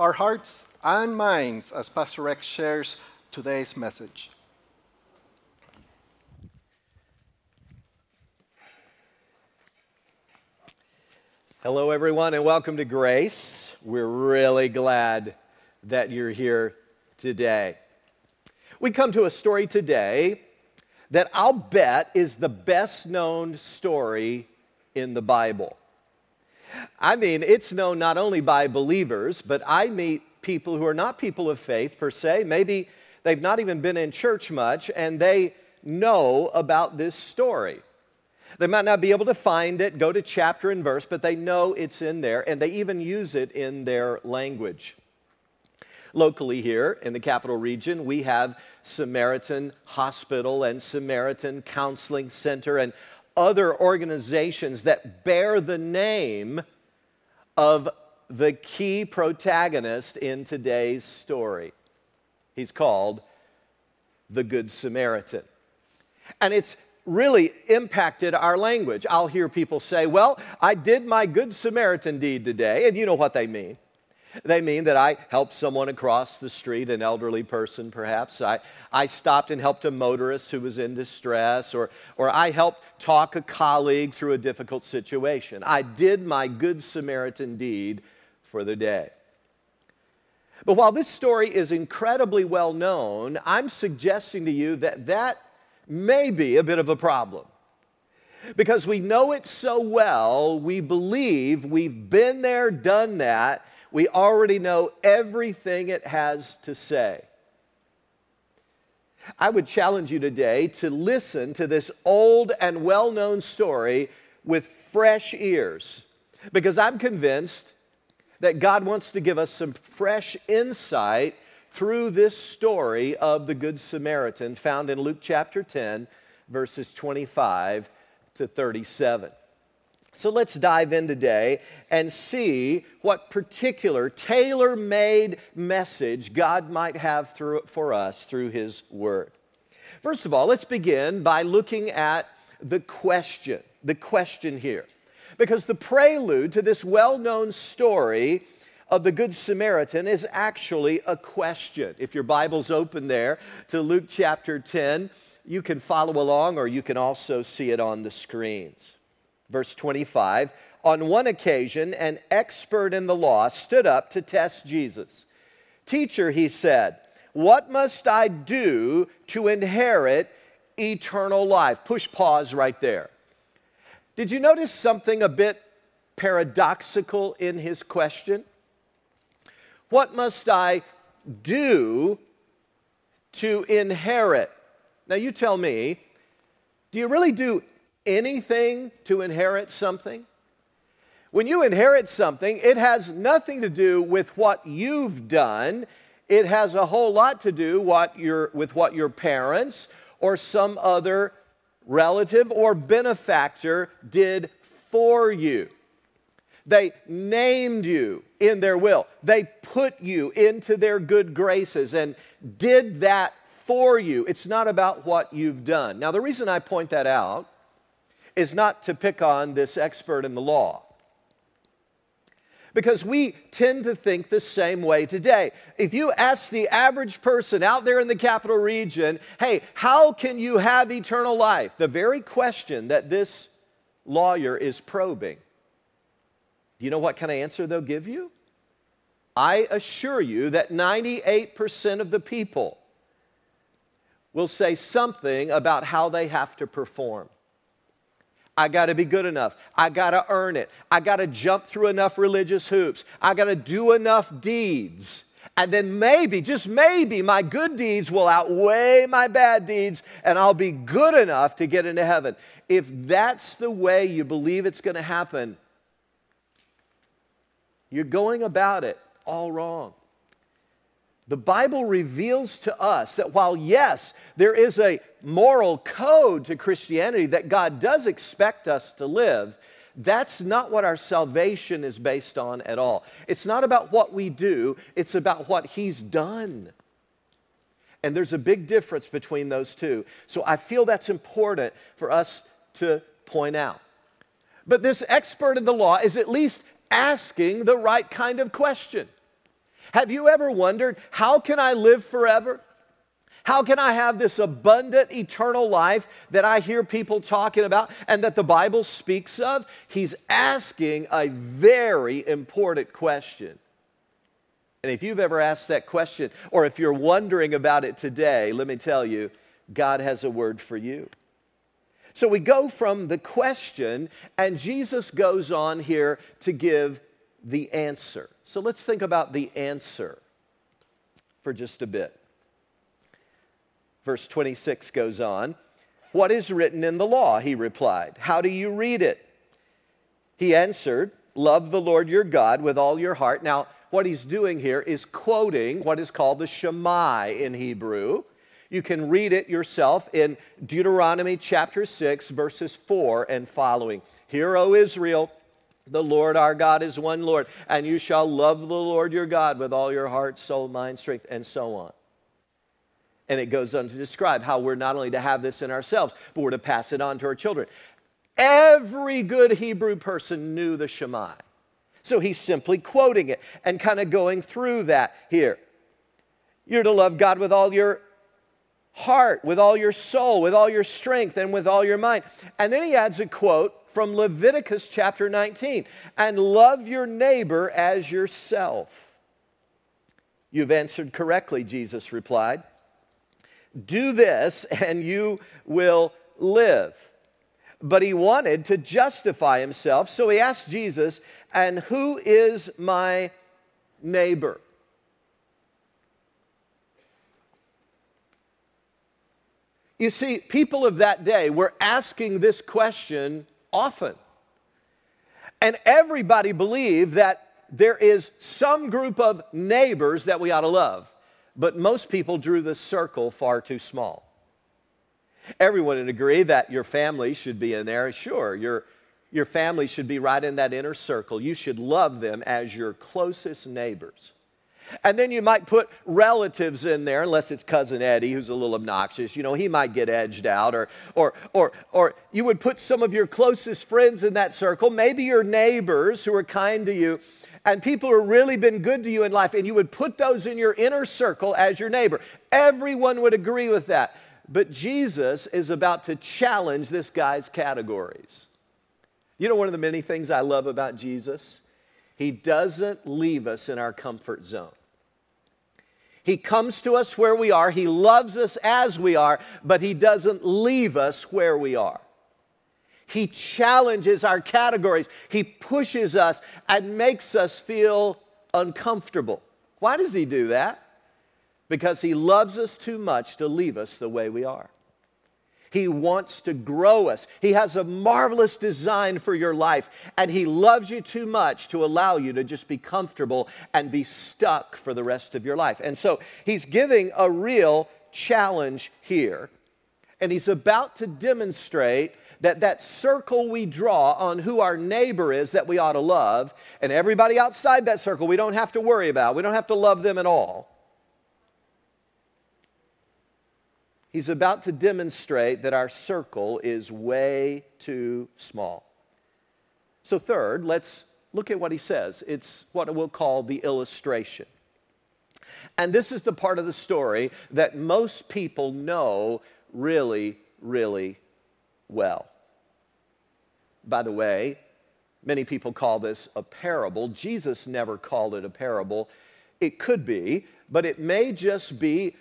our hearts and minds as Pastor Rex shares today's message. Hello, everyone, and welcome to Grace. We're really glad that you're here today. We come to a story today that I'll bet is the best known story in the Bible. I mean, it's known not only by believers, but I meet people who are not people of faith per se. Maybe they've not even been in church much, and they know about this story. They might not be able to find it, go to chapter and verse, but they know it's in there, and they even use it in their language. Locally, here in the capital region, we have Samaritan Hospital and Samaritan Counseling Center and other organizations that bear the name of the key protagonist in today's story. He's called the Good Samaritan. And it's really impacted our language. I'll hear people say, Well, I did my Good Samaritan deed today. And you know what they mean. They mean that I helped someone across the street, an elderly person perhaps. I, I stopped and helped a motorist who was in distress, or, or I helped talk a colleague through a difficult situation. I did my Good Samaritan deed for the day. But while this story is incredibly well known, I'm suggesting to you that that may be a bit of a problem. Because we know it so well, we believe we've been there, done that, we already know everything it has to say. I would challenge you today to listen to this old and well known story with fresh ears because I'm convinced that God wants to give us some fresh insight through this story of the Good Samaritan found in Luke chapter 10, verses 25 to 37. So let's dive in today and see what particular tailor made message God might have through, for us through His Word. First of all, let's begin by looking at the question, the question here. Because the prelude to this well known story of the Good Samaritan is actually a question. If your Bible's open there to Luke chapter 10, you can follow along or you can also see it on the screens. Verse 25 On one occasion, an expert in the law stood up to test Jesus. Teacher, he said, what must I do to inherit eternal life? Push pause right there. Did you notice something a bit paradoxical in his question? What must I do to inherit? Now, you tell me, do you really do anything to inherit something? When you inherit something, it has nothing to do with what you've done. It has a whole lot to do what your, with what your parents or some other relative or benefactor did for you. They named you in their will. They put you into their good graces and did that for you. It's not about what you've done. Now, the reason I point that out is not to pick on this expert in the law. Because we tend to think the same way today. If you ask the average person out there in the capital region, hey, how can you have eternal life? The very question that this lawyer is probing. Do you know what kind of answer they'll give you? I assure you that 98% of the people will say something about how they have to perform. I got to be good enough. I got to earn it. I got to jump through enough religious hoops. I got to do enough deeds. And then maybe, just maybe, my good deeds will outweigh my bad deeds and I'll be good enough to get into heaven. If that's the way you believe it's going to happen, you're going about it all wrong. The Bible reveals to us that while, yes, there is a moral code to Christianity that God does expect us to live, that's not what our salvation is based on at all. It's not about what we do, it's about what He's done. And there's a big difference between those two. So I feel that's important for us to point out. But this expert in the law is at least asking the right kind of question. Have you ever wondered, how can I live forever? How can I have this abundant eternal life that I hear people talking about and that the Bible speaks of? He's asking a very important question. And if you've ever asked that question, or if you're wondering about it today, let me tell you, God has a word for you. So we go from the question, and Jesus goes on here to give the answer. So let's think about the answer for just a bit. Verse 26 goes on What is written in the law? He replied. How do you read it? He answered, Love the Lord your God with all your heart. Now, what he's doing here is quoting what is called the Shema in Hebrew. You can read it yourself in Deuteronomy chapter 6, verses 4 and following. Hear, O Israel, the Lord our God is one Lord, and you shall love the Lord your God with all your heart, soul, mind, strength, and so on. And it goes on to describe how we're not only to have this in ourselves, but we're to pass it on to our children. Every good Hebrew person knew the Shema. So he's simply quoting it and kind of going through that here. You're to love God with all your heart, with all your soul, with all your strength, and with all your mind. And then he adds a quote from Leviticus chapter 19 and love your neighbor as yourself. You've answered correctly, Jesus replied. Do this and you will live. But he wanted to justify himself, so he asked Jesus, And who is my neighbor? You see, people of that day were asking this question often. And everybody believed that there is some group of neighbors that we ought to love. But most people drew the circle far too small. Everyone would agree that your family should be in there. Sure, your, your family should be right in that inner circle. You should love them as your closest neighbors. And then you might put relatives in there, unless it's cousin Eddie who's a little obnoxious. You know, he might get edged out. Or, or, or, or you would put some of your closest friends in that circle, maybe your neighbors who are kind to you, and people who have really been good to you in life, and you would put those in your inner circle as your neighbor. Everyone would agree with that. But Jesus is about to challenge this guy's categories. You know, one of the many things I love about Jesus? He doesn't leave us in our comfort zone. He comes to us where we are. He loves us as we are, but He doesn't leave us where we are. He challenges our categories. He pushes us and makes us feel uncomfortable. Why does He do that? Because He loves us too much to leave us the way we are. He wants to grow us. He has a marvelous design for your life, and He loves you too much to allow you to just be comfortable and be stuck for the rest of your life. And so He's giving a real challenge here, and He's about to demonstrate that that circle we draw on who our neighbor is that we ought to love, and everybody outside that circle we don't have to worry about. We don't have to love them at all. He's about to demonstrate that our circle is way too small. So, third, let's look at what he says. It's what we'll call the illustration. And this is the part of the story that most people know really, really well. By the way, many people call this a parable. Jesus never called it a parable. It could be, but it may just be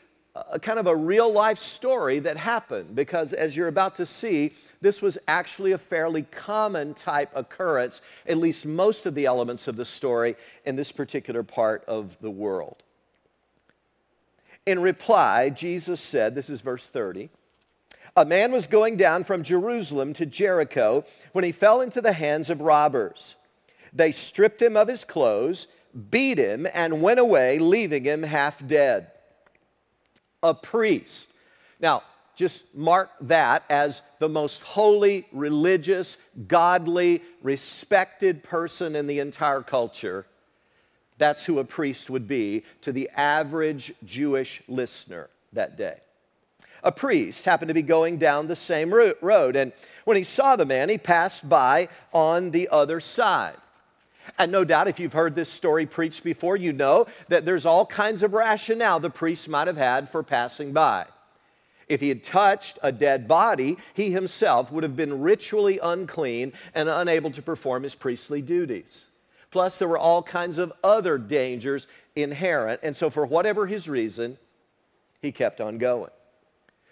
a kind of a real life story that happened because, as you're about to see, this was actually a fairly common type occurrence, at least most of the elements of the story in this particular part of the world. In reply, Jesus said, This is verse 30. A man was going down from Jerusalem to Jericho when he fell into the hands of robbers. They stripped him of his clothes, beat him, and went away, leaving him half dead a priest. Now, just mark that as the most holy, religious, godly, respected person in the entire culture. That's who a priest would be to the average Jewish listener that day. A priest happened to be going down the same road, and when he saw the man, he passed by on the other side. And no doubt, if you've heard this story preached before, you know that there's all kinds of rationale the priest might have had for passing by. If he had touched a dead body, he himself would have been ritually unclean and unable to perform his priestly duties. Plus, there were all kinds of other dangers inherent. And so, for whatever his reason, he kept on going.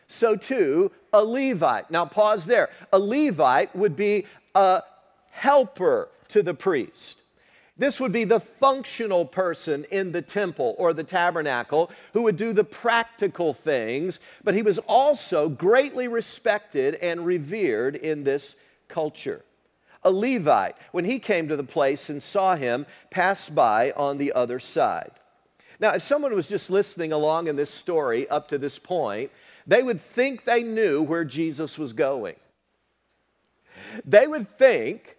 So, too, a Levite. Now, pause there. A Levite would be a helper to the priest. This would be the functional person in the temple or the tabernacle who would do the practical things, but he was also greatly respected and revered in this culture. A Levite, when he came to the place and saw him, passed by on the other side. Now, if someone was just listening along in this story up to this point, they would think they knew where Jesus was going. They would think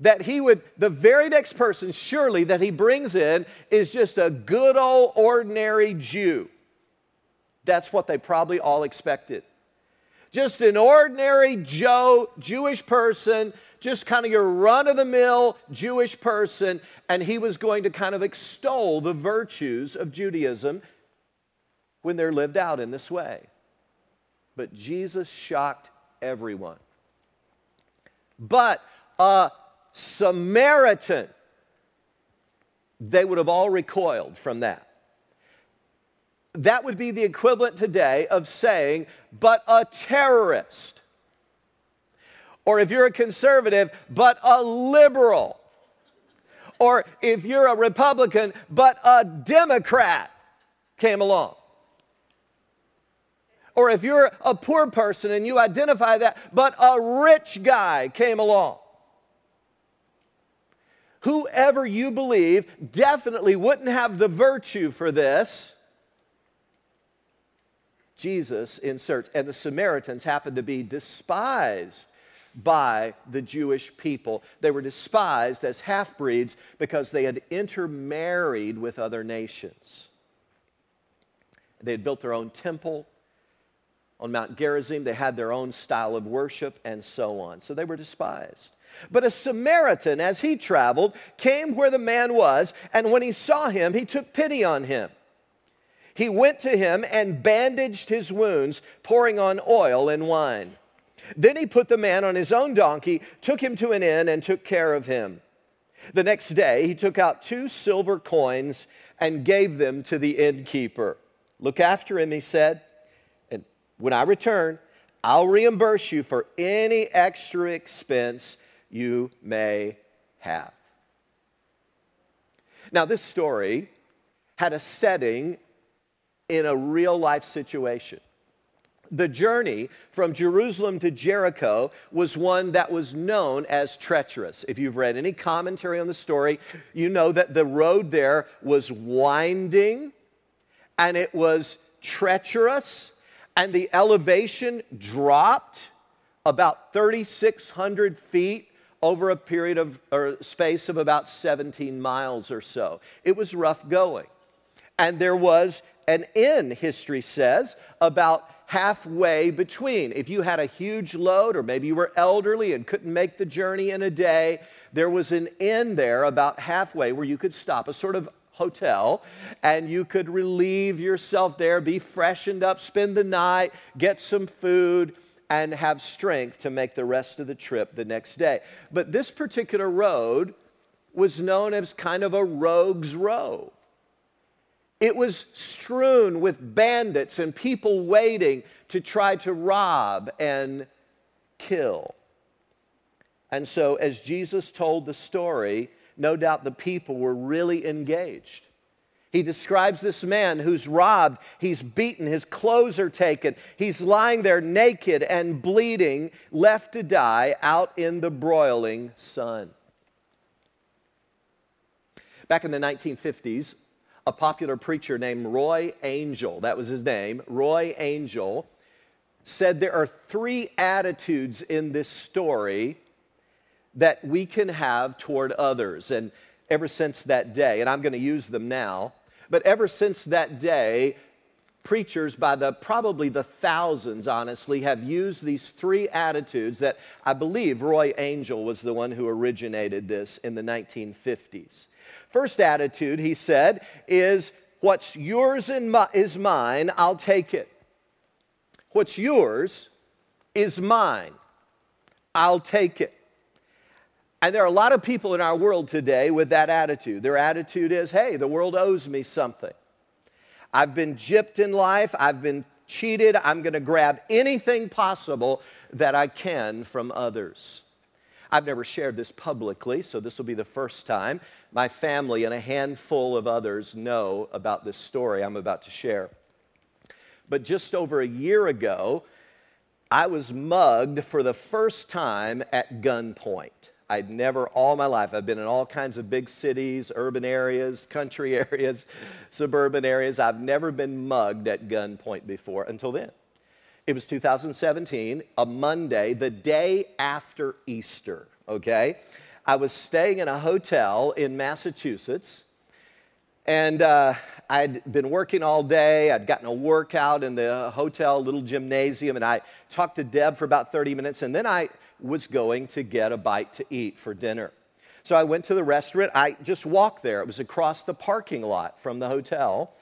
that he would, the very next person, surely, that he brings in is just a good old ordinary Jew. That's what they probably all expected. Just an ordinary Joe, Jewish person, just kind of your run of the mill Jewish person, and he was going to kind of extol the virtues of Judaism when they're lived out in this way. But Jesus shocked everyone. But a Samaritan, they would have all recoiled from that. That would be the equivalent today of saying, but a terrorist. Or if you're a conservative, but a liberal. Or if you're a Republican, but a Democrat came along. Or if you're a poor person and you identify that, but a rich guy came along whoever you believe definitely wouldn't have the virtue for this. Jesus inserts, and the Samaritans happened to be despised by the Jewish people. They were despised as half breeds because they had intermarried with other nations. They had built their own temple on Mount Gerizim, they had their own style of worship, and so on. So they were despised. But a Samaritan, as he traveled, came where the man was, and when he saw him, he took pity on him. He went to him and bandaged his wounds, pouring on oil and wine. Then he put the man on his own donkey, took him to an inn, and took care of him. The next day, he took out two silver coins and gave them to the innkeeper. Look after him, he said, and when I return, I'll reimburse you for any extra expense you may have. Now, this story had a setting in a real life situation. The journey from Jerusalem to Jericho was one that was known as treacherous. If you've read any commentary on the story, you know that the road there was winding and it was treacherous, and the elevation dropped about 3,600 feet over a period of or space of about 17 miles or so. It was rough going. And there was an inn, history says, about halfway between. If you had a huge load, or maybe you were elderly and couldn't make the journey in a day, there was an inn there about halfway where you could stop, a sort of hotel, and you could relieve yourself there, be freshened up, spend the night, get some food and have strength to make the rest of the trip the next day. But this particular road was known as kind of a rogue's row. It was strewn with bandits and people waiting to try to rob and kill. And so, as Jesus told the story, no doubt the people were really engaged. He describes this man who's robbed, he's beaten, his clothes are taken, he's lying there naked and bleeding, left to die out in the broiling sun. Back in the 1950s, a popular preacher named Roy Angell, that was his name, Roy Angell, said there are three attitudes in this story that we can have toward others. And ever since that day, and I'm going to use them now, but ever since that day, preachers by the probably the thousands, honestly, have used these three attitudes that I believe Roy Angell was the one who originated this in the 1950s. First attitude, he said, is what's yours is mine, I'll take it. What's yours is mine, I'll take it. And there are a lot of people in our world today with that attitude. Their attitude is, hey, the world owes me something. I've been gypped in life, I've been cheated, I'm going to grab anything possible that I can from others. I've never shared this publicly, so this will be the first time. My family and a handful of others know about this story I'm about to share. But just over a year ago, I was mugged for the first time at gunpoint. I'd never, all my life, I've been in all kinds of big cities, urban areas, country areas, suburban areas. I've never been mugged at gunpoint before until then. It was 2017, a Monday, the day after Easter, okay? I was staying in a hotel in Massachusetts, and uh, I'd been working all day. I'd gotten a workout in the hotel little gymnasium, and I talked to Deb for about 30 minutes, and then I was going to get a bite to eat for dinner. So I went to the restaurant. I just walked there. It was across the parking lot from the hotel.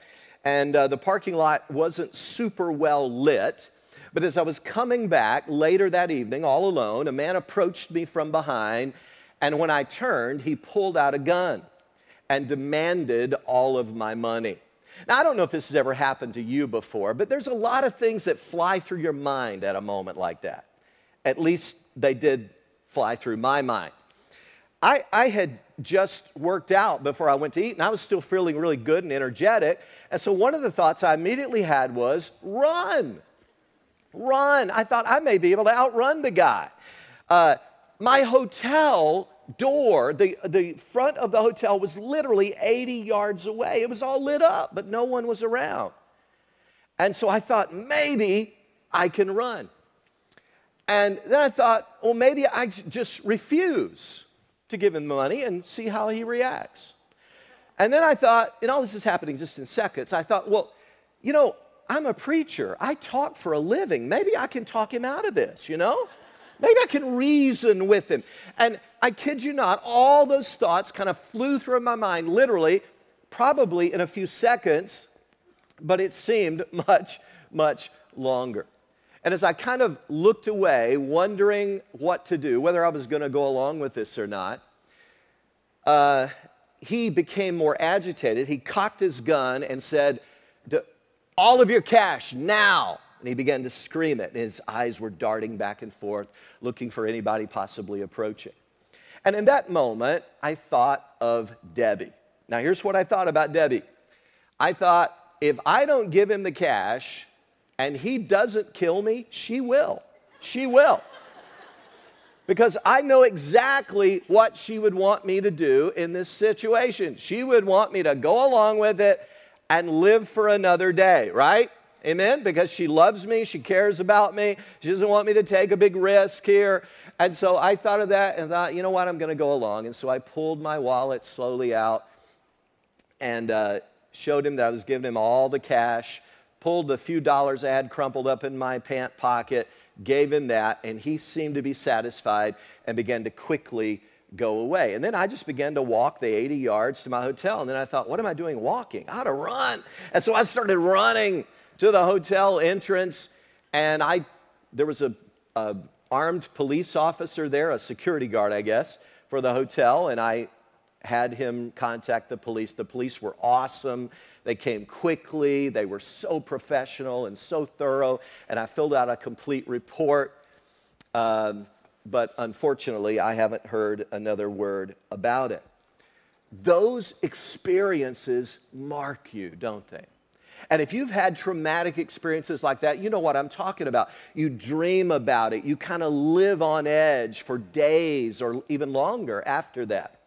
And uh, the parking lot wasn't super well lit. But as I was coming back later that evening, all alone, a man approached me from behind. And when I turned, he pulled out a gun and demanded all of my money. Now, I don't know if this has ever happened to you before, but there's a lot of things that fly through your mind at a moment like that. At least they did fly through my mind. I, I had just worked out before I went to eat, and I was still feeling really good and energetic. And so one of the thoughts I immediately had was run. Run. I thought I may be able to outrun the guy. Uh, my hotel door, the, the front of the hotel was literally 80 yards away. It was all lit up, but no one was around. And so I thought, maybe I can run. And then I thought, well, maybe I just refuse to give him the money and see how he reacts. And then I thought, and all this is happening just in seconds, I thought, well, you know, I'm a preacher. I talk for a living. Maybe I can talk him out of this, you know? Maybe I can reason with him. And I kid you not, all those thoughts kind of flew through my mind, literally, probably in a few seconds, but it seemed much, much longer. And as I kind of looked away, wondering what to do, whether I was going to go along with this or not, uh, he became more agitated. He cocked his gun and said, All of your cash now. And he began to scream it. And his eyes were darting back and forth, looking for anybody possibly approaching. And in that moment, I thought of Debbie. Now, here's what I thought about Debbie I thought, if I don't give him the cash, and he doesn't kill me, she will. She will. Because I know exactly what she would want me to do in this situation. She would want me to go along with it and live for another day, right? Amen? Because she loves me, she cares about me, she doesn't want me to take a big risk here. And so I thought of that and thought, you know what, I'm going to go along. And so I pulled my wallet slowly out and uh, showed him that I was giving him all the cash pulled the few dollars I had crumpled up in my pant pocket, gave him that, and he seemed to be satisfied and began to quickly go away. And then I just began to walk the 80 yards to my hotel. And then I thought, what am I doing walking? I ought to run. And so I started running to the hotel entrance, and I there was a, a armed police officer there, a security guard, I guess, for the hotel, and I had him contact the police. The police were awesome. They came quickly, they were so professional and so thorough, and I filled out a complete report. Um, but unfortunately, I haven't heard another word about it. Those experiences mark you, don't they? And if you've had traumatic experiences like that, you know what I'm talking about. You dream about it, you kind of live on edge for days or even longer after that.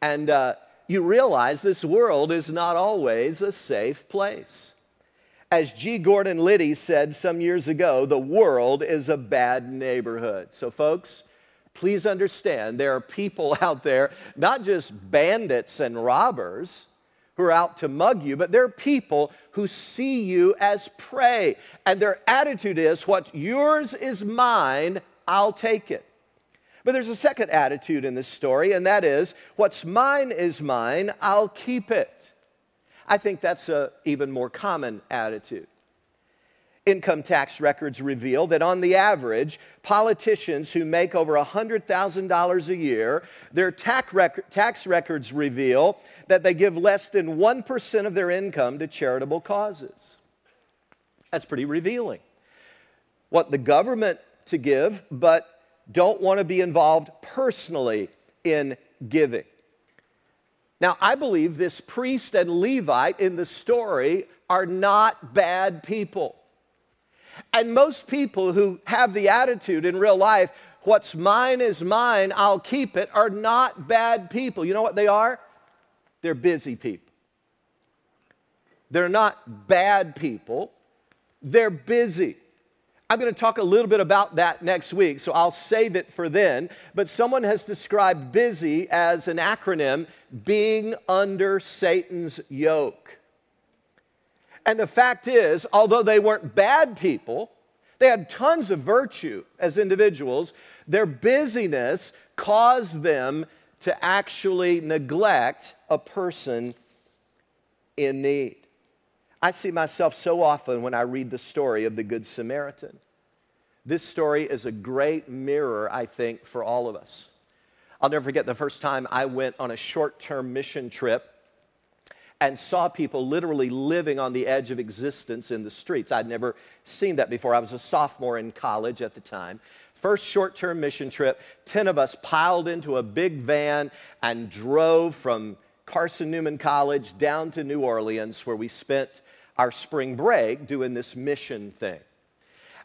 And uh, you realize this world is not always a safe place. As G. Gordon Liddy said some years ago, the world is a bad neighborhood. So, folks, please understand there are people out there, not just bandits and robbers, who are out to mug you, but there are people who see you as prey. And their attitude is, What yours is mine, I'll take it. But there's a second attitude in this story, and that is, What's mine is mine, I'll keep it. I think that's an even more common attitude. Income tax records reveal that on the average, politicians who make over $100,000 a year, their tax, rec- tax records reveal that they give less than 1% of their income to charitable causes. That's pretty revealing. What the government to give, but don't want to be involved personally in giving. Now, I believe this priest and Levite in the story are not bad people. And most people who have the attitude in real life, what's mine is mine, I'll keep it, are not bad people. You know what they are? They're busy people. They're not bad people, they're busy. I'm going to talk a little bit about that next week, so I'll save it for then. But someone has described busy as an acronym being under Satan's yoke. And the fact is, although they weren't bad people, they had tons of virtue as individuals, their busyness caused them to actually neglect a person in need. I see myself so often when I read the story of the Good Samaritan. This story is a great mirror, I think, for all of us. I'll never forget the first time I went on a short term mission trip and saw people literally living on the edge of existence in the streets. I'd never seen that before. I was a sophomore in college at the time. First short term mission trip, 10 of us piled into a big van and drove from Carson Newman College down to New Orleans, where we spent our spring break doing this mission thing.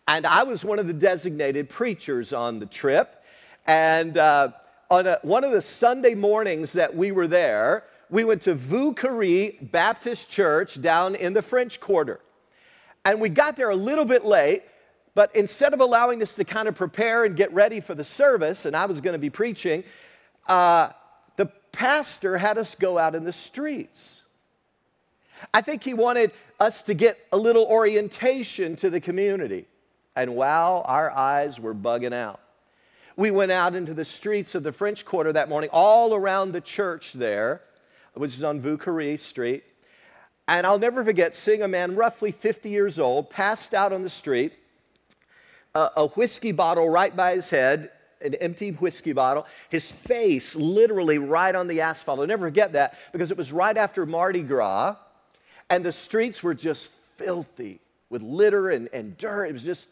And I was one of the designated preachers on the trip. And uh, on a, one of the Sunday mornings that we were there, we went to Carre Baptist Church down in the French Quarter. And we got there a little bit late, but instead of allowing us to kind of prepare and get ready for the service, and I was going to be preaching, uh, the pastor had us go out in the streets. I think he wanted us to get a little orientation to the community. And wow, our eyes were bugging out. We went out into the streets of the French Quarter that morning, all around the church there which is on Vieux Carre Street. And I'll never forget seeing a man roughly 50 years old passed out on the street, a, a whiskey bottle right by his head, an empty whiskey bottle, his face literally right on the asphalt. I'll never forget that because it was right after Mardi Gras, and the streets were just filthy with litter and, and dirt. It was just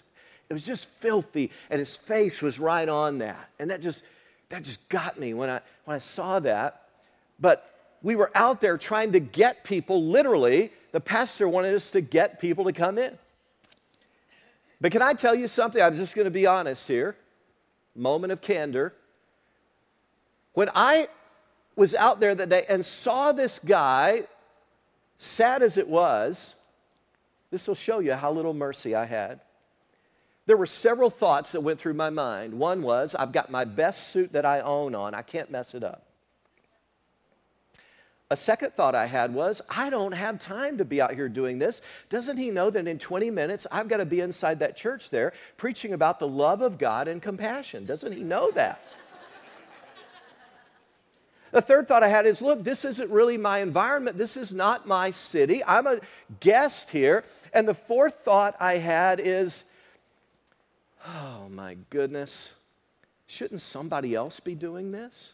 it was just filthy, and his face was right on that. And that just that just got me when I when I saw that. But we were out there trying to get people, literally, the pastor wanted us to get people to come in. But can I tell you something? I'm just going to be honest here. Moment of candor. When I was out there that day and saw this guy, sad as it was, this will show you how little mercy I had. There were several thoughts that went through my mind. One was, I've got my best suit that I own on, I can't mess it up. A second thought I had was, I don't have time to be out here doing this. Doesn't he know that in 20 minutes I've got to be inside that church there preaching about the love of God and compassion? Doesn't he know that? The third thought I had is look, this isn't really my environment. This is not my city. I'm a guest here. And the fourth thought I had is, oh my goodness, shouldn't somebody else be doing this?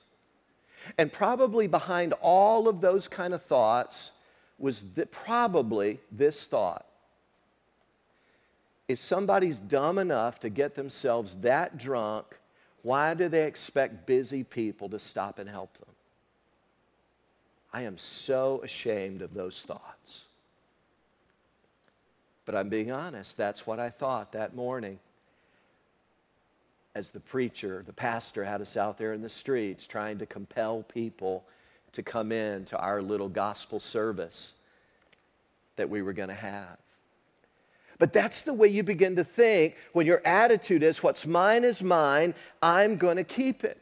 And probably behind all of those kind of thoughts was th- probably this thought. If somebody's dumb enough to get themselves that drunk, why do they expect busy people to stop and help them? I am so ashamed of those thoughts. But I'm being honest, that's what I thought that morning as the preacher, the pastor had us out there in the streets trying to compel people to come in to our little gospel service that we were going to have. But that's the way you begin to think when your attitude is what's mine is mine, I'm going to keep it.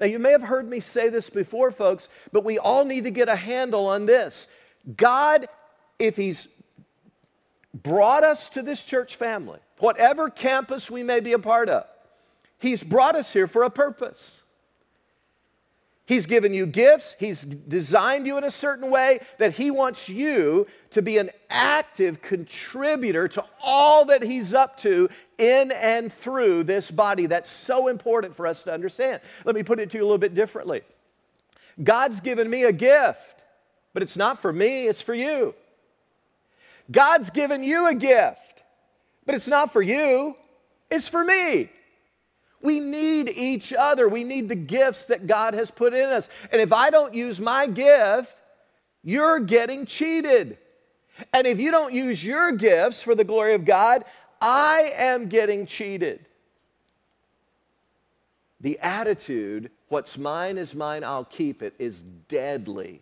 Now, you may have heard me say this before, folks, but we all need to get a handle on this. God, if He's brought us to this church family, whatever campus we may be a part of, He's brought us here for a purpose. He's given you gifts. He's designed you in a certain way that He wants you to be an active contributor to all that He's up to in and through this body. That's so important for us to understand. Let me put it to you a little bit differently God's given me a gift, but it's not for me, it's for you. God's given you a gift, but it's not for you, it's for me. We need each other. We need the gifts that God has put in us. And if I don't use my gift, you're getting cheated. And if you don't use your gifts for the glory of God, I am getting cheated. The attitude, what's mine is mine, I'll keep it, is deadly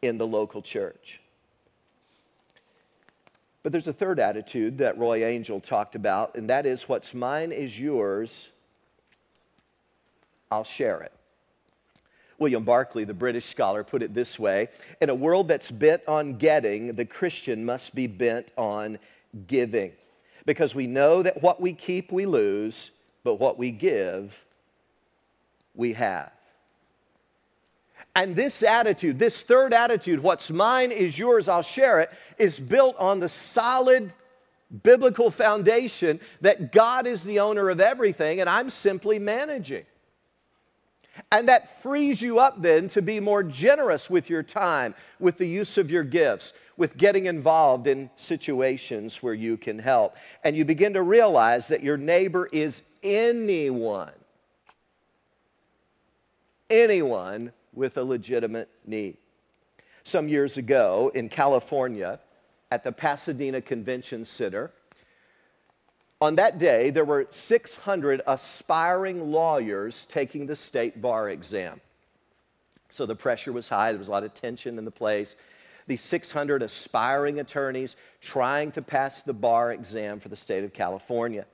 in the local church. But there's a third attitude that Roy Angell talked about, and that is what's mine is yours, I'll share it. William Barclay, the British scholar, put it this way In a world that's bent on getting, the Christian must be bent on giving. Because we know that what we keep, we lose, but what we give, we have. And this attitude, this third attitude, what's mine is yours, I'll share it, is built on the solid biblical foundation that God is the owner of everything and I'm simply managing. And that frees you up then to be more generous with your time, with the use of your gifts, with getting involved in situations where you can help. And you begin to realize that your neighbor is anyone, anyone with a legitimate need. Some years ago in California, at the Pasadena Convention Center, on that day, there were 600 aspiring lawyers taking the state bar exam. So the pressure was high, there was a lot of tension in the place. These 600 aspiring attorneys trying to pass the bar exam for the state of California.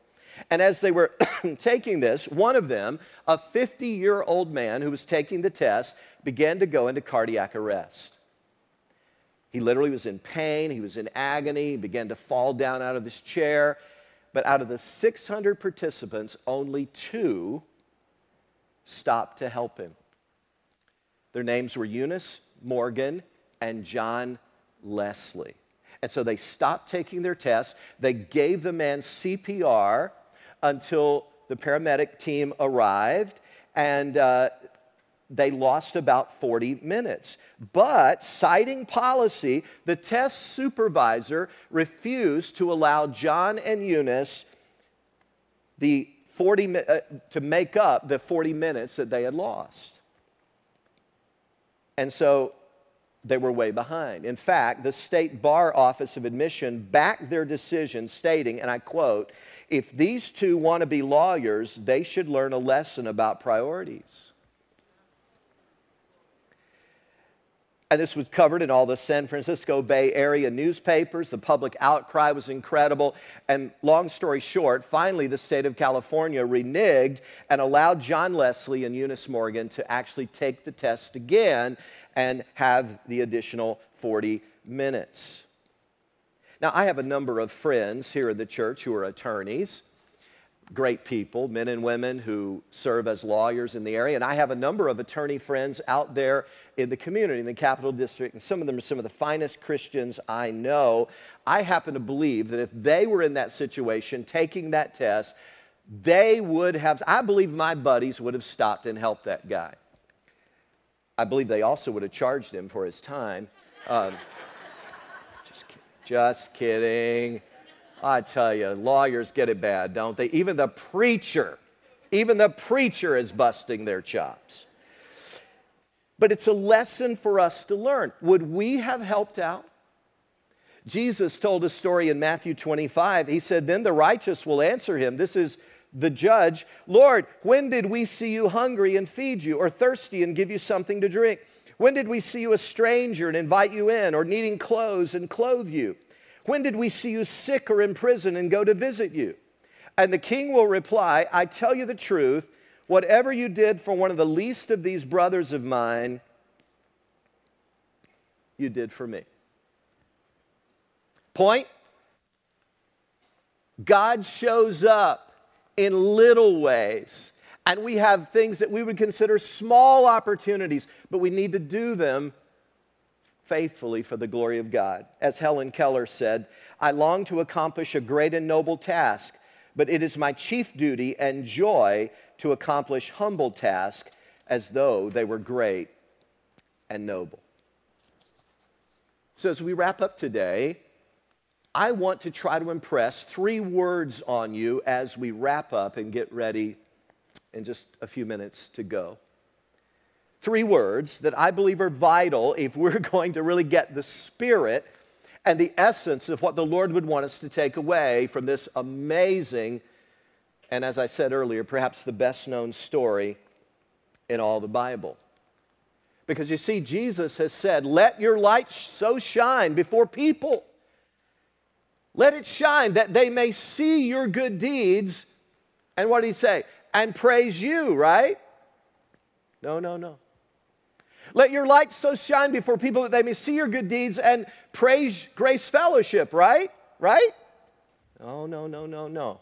And as they were taking this, one of them, a 50 year old man who was taking the test, began to go into cardiac arrest. He literally was in pain, he was in agony, he began to fall down out of his chair. But out of the 600 participants, only two stopped to help him. Their names were Eunice Morgan and John Leslie. And so they stopped taking their tests. They gave the man CPR until the paramedic team arrived, and uh, they lost about 40 minutes. But, citing policy, the test supervisor refused to allow John and Eunice the 40, uh, to make up the 40 minutes that they had lost. And so they were way behind. In fact, the State Bar Office of Admission backed their decision, stating, and I quote, if these two want to be lawyers, they should learn a lesson about priorities. And this was covered in all the San Francisco Bay Area newspapers. The public outcry was incredible. And long story short, finally, the state of California reneged and allowed John Leslie and Eunice Morgan to actually take the test again and have the additional 40 minutes. Now, I have a number of friends here in the church who are attorneys great people, men and women who serve as lawyers in the area. And I have a number of attorney friends out there in the community, in the Capital District, and some of them are some of the finest Christians I know. I happen to believe that if they were in that situation, taking that test, they would have, I believe my buddies would have stopped and helped that guy. I believe they also would have charged him for his time. Um, just, kidding. I tell you, lawyers get it bad, don't they? Even the preacher, even the preacher is busting their chops. But it's a lesson for us to learn. Would we have helped out? Jesus told a story in Matthew 25. He said, Then the righteous will answer him. This is the judge Lord, when did we see you hungry and feed you, or thirsty and give you something to drink? When did we see you a stranger and invite you in, or needing clothes and clothe you? When did we see you sick or in prison and go to visit you? And the king will reply, I tell you the truth, whatever you did for one of the least of these brothers of mine, you did for me. Point God shows up in little ways. And we have things that we would consider small opportunities, but we need to do them faithfully for the glory of God. As Helen Keller said, I long to accomplish a great and noble task, but it is my chief duty and joy to accomplish humble tasks as though they were great and noble. So, as we wrap up today, I want to try to impress three words on you as we wrap up and get ready in just a few minutes to go three words that I believe are vital if we're going to really get the spirit and the essence of what the Lord would want us to take away from this amazing, and as I said earlier, perhaps the best known story in all the Bible. Because you see, Jesus has said, Let your light so shine before people. Let it shine that they may see your good deeds. And what did he say? And praise you, right? No, no, no. Let your light so shine before people that they may see your good deeds and praise Grace Fellowship, right? Right? No, no, no, no, no.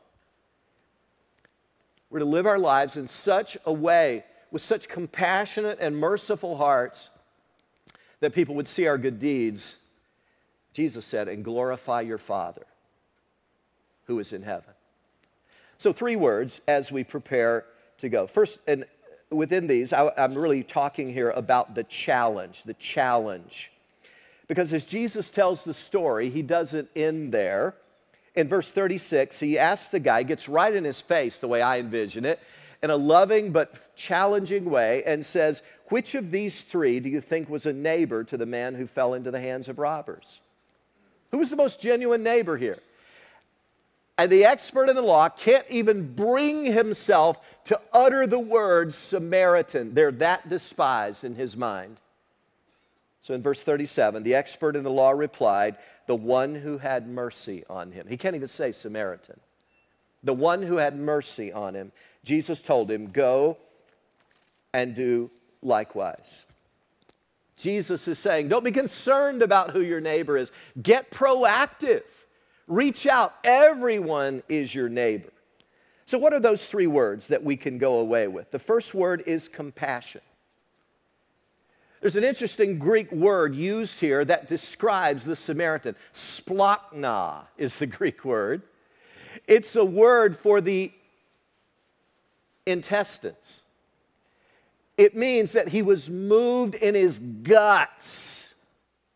We're to live our lives in such a way, with such compassionate and merciful hearts, that people would see our good deeds, Jesus said, and glorify your Father who is in heaven. So, three words as we prepare to go. First, and within these, I, I'm really talking here about the challenge, the challenge. Because as Jesus tells the story, he doesn't end there. In verse 36, he asks the guy, gets right in his face, the way I envision it, in a loving but challenging way, and says, Which of these three do you think was a neighbor to the man who fell into the hands of robbers? Who was the most genuine neighbor here? And the expert in the law can't even bring himself to utter the word Samaritan. They're that despised in his mind. So in verse 37, the expert in the law replied, The one who had mercy on him. He can't even say Samaritan. The one who had mercy on him. Jesus told him, Go and do likewise. Jesus is saying, Don't be concerned about who your neighbor is, get proactive. Reach out. Everyone is your neighbor. So, what are those three words that we can go away with? The first word is compassion. There's an interesting Greek word used here that describes the Samaritan. Splanchna is the Greek word. It's a word for the intestines. It means that he was moved in his guts,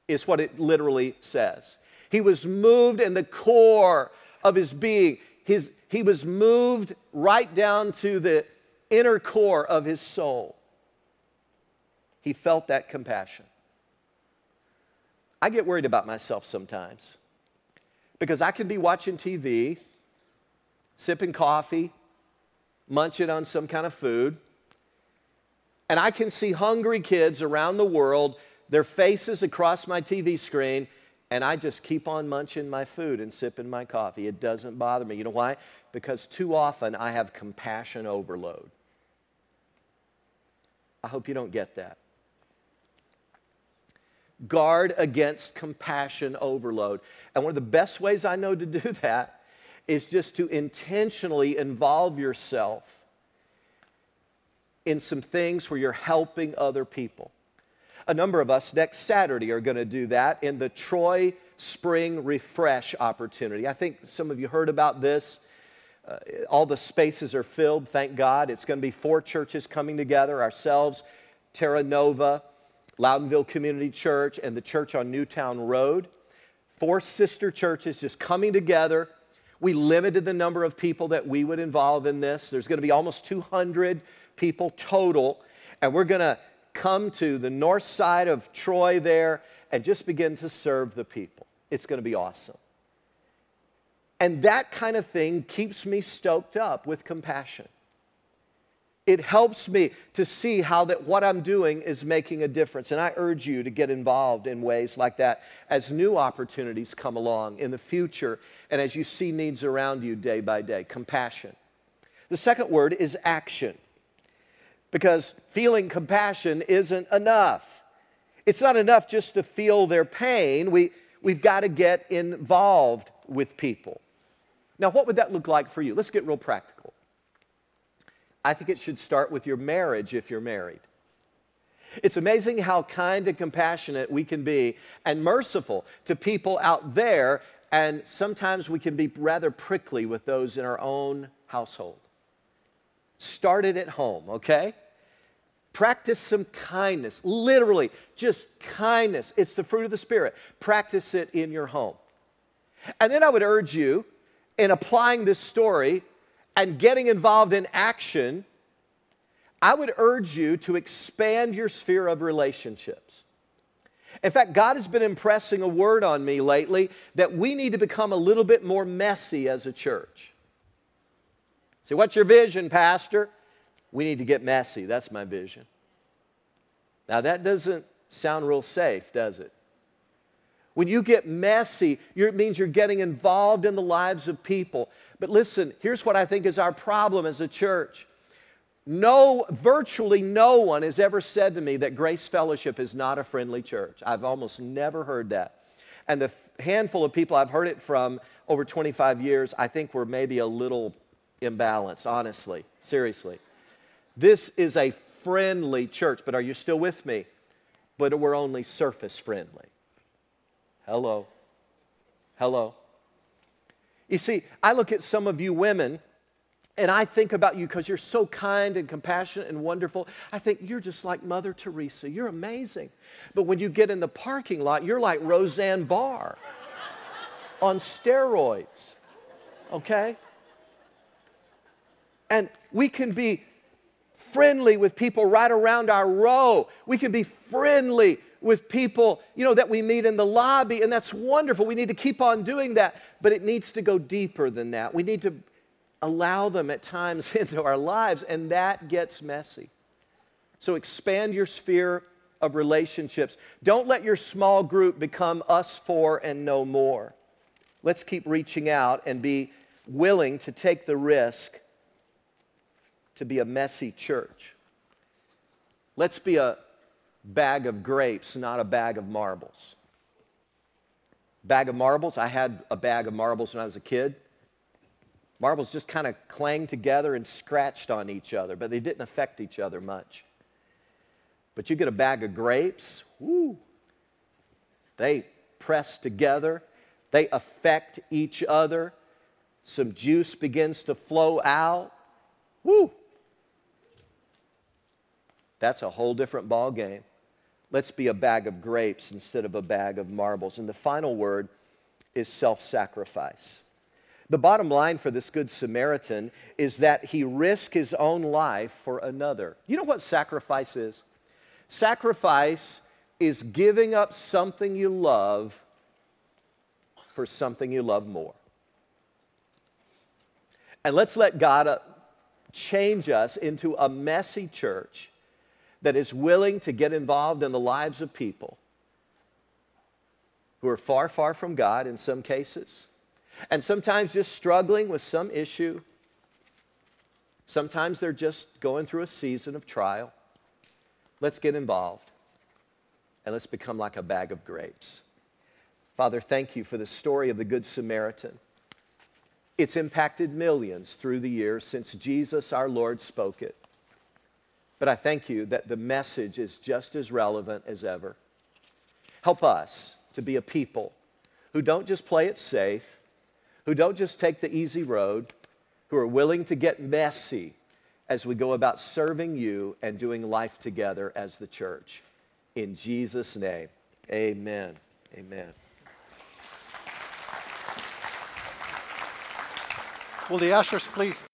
is what it literally says. He was moved in the core of his being. His, he was moved right down to the inner core of his soul. He felt that compassion. I get worried about myself sometimes because I can be watching TV, sipping coffee, munching on some kind of food, and I can see hungry kids around the world, their faces across my TV screen, and I just keep on munching my food and sipping my coffee. It doesn't bother me. You know why? Because too often I have compassion overload. I hope you don't get that. Guard against compassion overload. And one of the best ways I know to do that is just to intentionally involve yourself in some things where you're helping other people. A number of us next Saturday are going to do that in the Troy Spring Refresh opportunity. I think some of you heard about this. Uh, all the spaces are filled, thank God. It's going to be four churches coming together ourselves, Terra Nova, Loudonville Community Church, and the church on Newtown Road. Four sister churches just coming together. We limited the number of people that we would involve in this. There's going to be almost 200 people total, and we're going to come to the north side of Troy there and just begin to serve the people. It's going to be awesome. And that kind of thing keeps me stoked up with compassion. It helps me to see how that what I'm doing is making a difference. And I urge you to get involved in ways like that as new opportunities come along in the future and as you see needs around you day by day. Compassion. The second word is action because feeling compassion isn't enough. It's not enough just to feel their pain. We, we've got to get involved with people. Now, what would that look like for you? Let's get real practical. I think it should start with your marriage if you're married. It's amazing how kind and compassionate we can be and merciful to people out there, and sometimes we can be rather prickly with those in our own household. Start it at home, okay? Practice some kindness, literally, just kindness. It's the fruit of the Spirit. Practice it in your home. And then I would urge you, in applying this story and getting involved in action, I would urge you to expand your sphere of relationships. In fact, God has been impressing a word on me lately that we need to become a little bit more messy as a church. See, what's your vision, Pastor? We need to get messy. That's my vision. Now, that doesn't sound real safe, does it? When you get messy, it means you're getting involved in the lives of people. But listen, here's what I think is our problem as a church. No, virtually no one has ever said to me that Grace Fellowship is not a friendly church. I've almost never heard that. And the handful of people I've heard it from over 25 years, I think we're maybe a little imbalanced, honestly, seriously. This is a friendly church, but are you still with me? But we're only surface friendly. Hello. Hello. You see, I look at some of you women and I think about you because you're so kind and compassionate and wonderful. I think you're just like Mother Teresa. You're amazing. But when you get in the parking lot, you're like Roseanne Barr on steroids. Okay? And we can be friendly with people right around our row. We can be friendly with people, you know, that we meet in the lobby, and that's wonderful. We need to keep on doing that, but it needs to go deeper than that. We need to allow them at times into our lives, and that gets messy. So expand your sphere of relationships. Don't let your small group become us four and no more. Let's keep reaching out and be willing to take the risk to be a messy church. Let's be a bag of grapes, not a bag of marbles. Bag of marbles, I had a bag of marbles when I was a kid. Marbles just kind of clanged together and scratched on each other, but they didn't affect each other much. But you get a bag of grapes, whoo, they press together, they affect each other. Some juice begins to flow out. Woo! That's a whole different ball game. Let's be a bag of grapes instead of a bag of marbles. And the final word is self sacrifice. The bottom line for this Good Samaritan is that he risked his own life for another. You know what sacrifice is? Sacrifice is giving up something you love for something you love more. And let's let God uh, change us into a messy church that is willing to get involved in the lives of people who are far, far from God in some cases, and sometimes just struggling with some issue. Sometimes they're just going through a season of trial. Let's get involved and let's become like a bag of grapes. Father, thank you for the story of the Good Samaritan. It's impacted millions through the years since Jesus our Lord spoke it. But I thank you that the message is just as relevant as ever. Help us to be a people who don't just play it safe, who don't just take the easy road, who are willing to get messy as we go about serving you and doing life together as the church. In Jesus' name, amen. Amen. Will the ushers please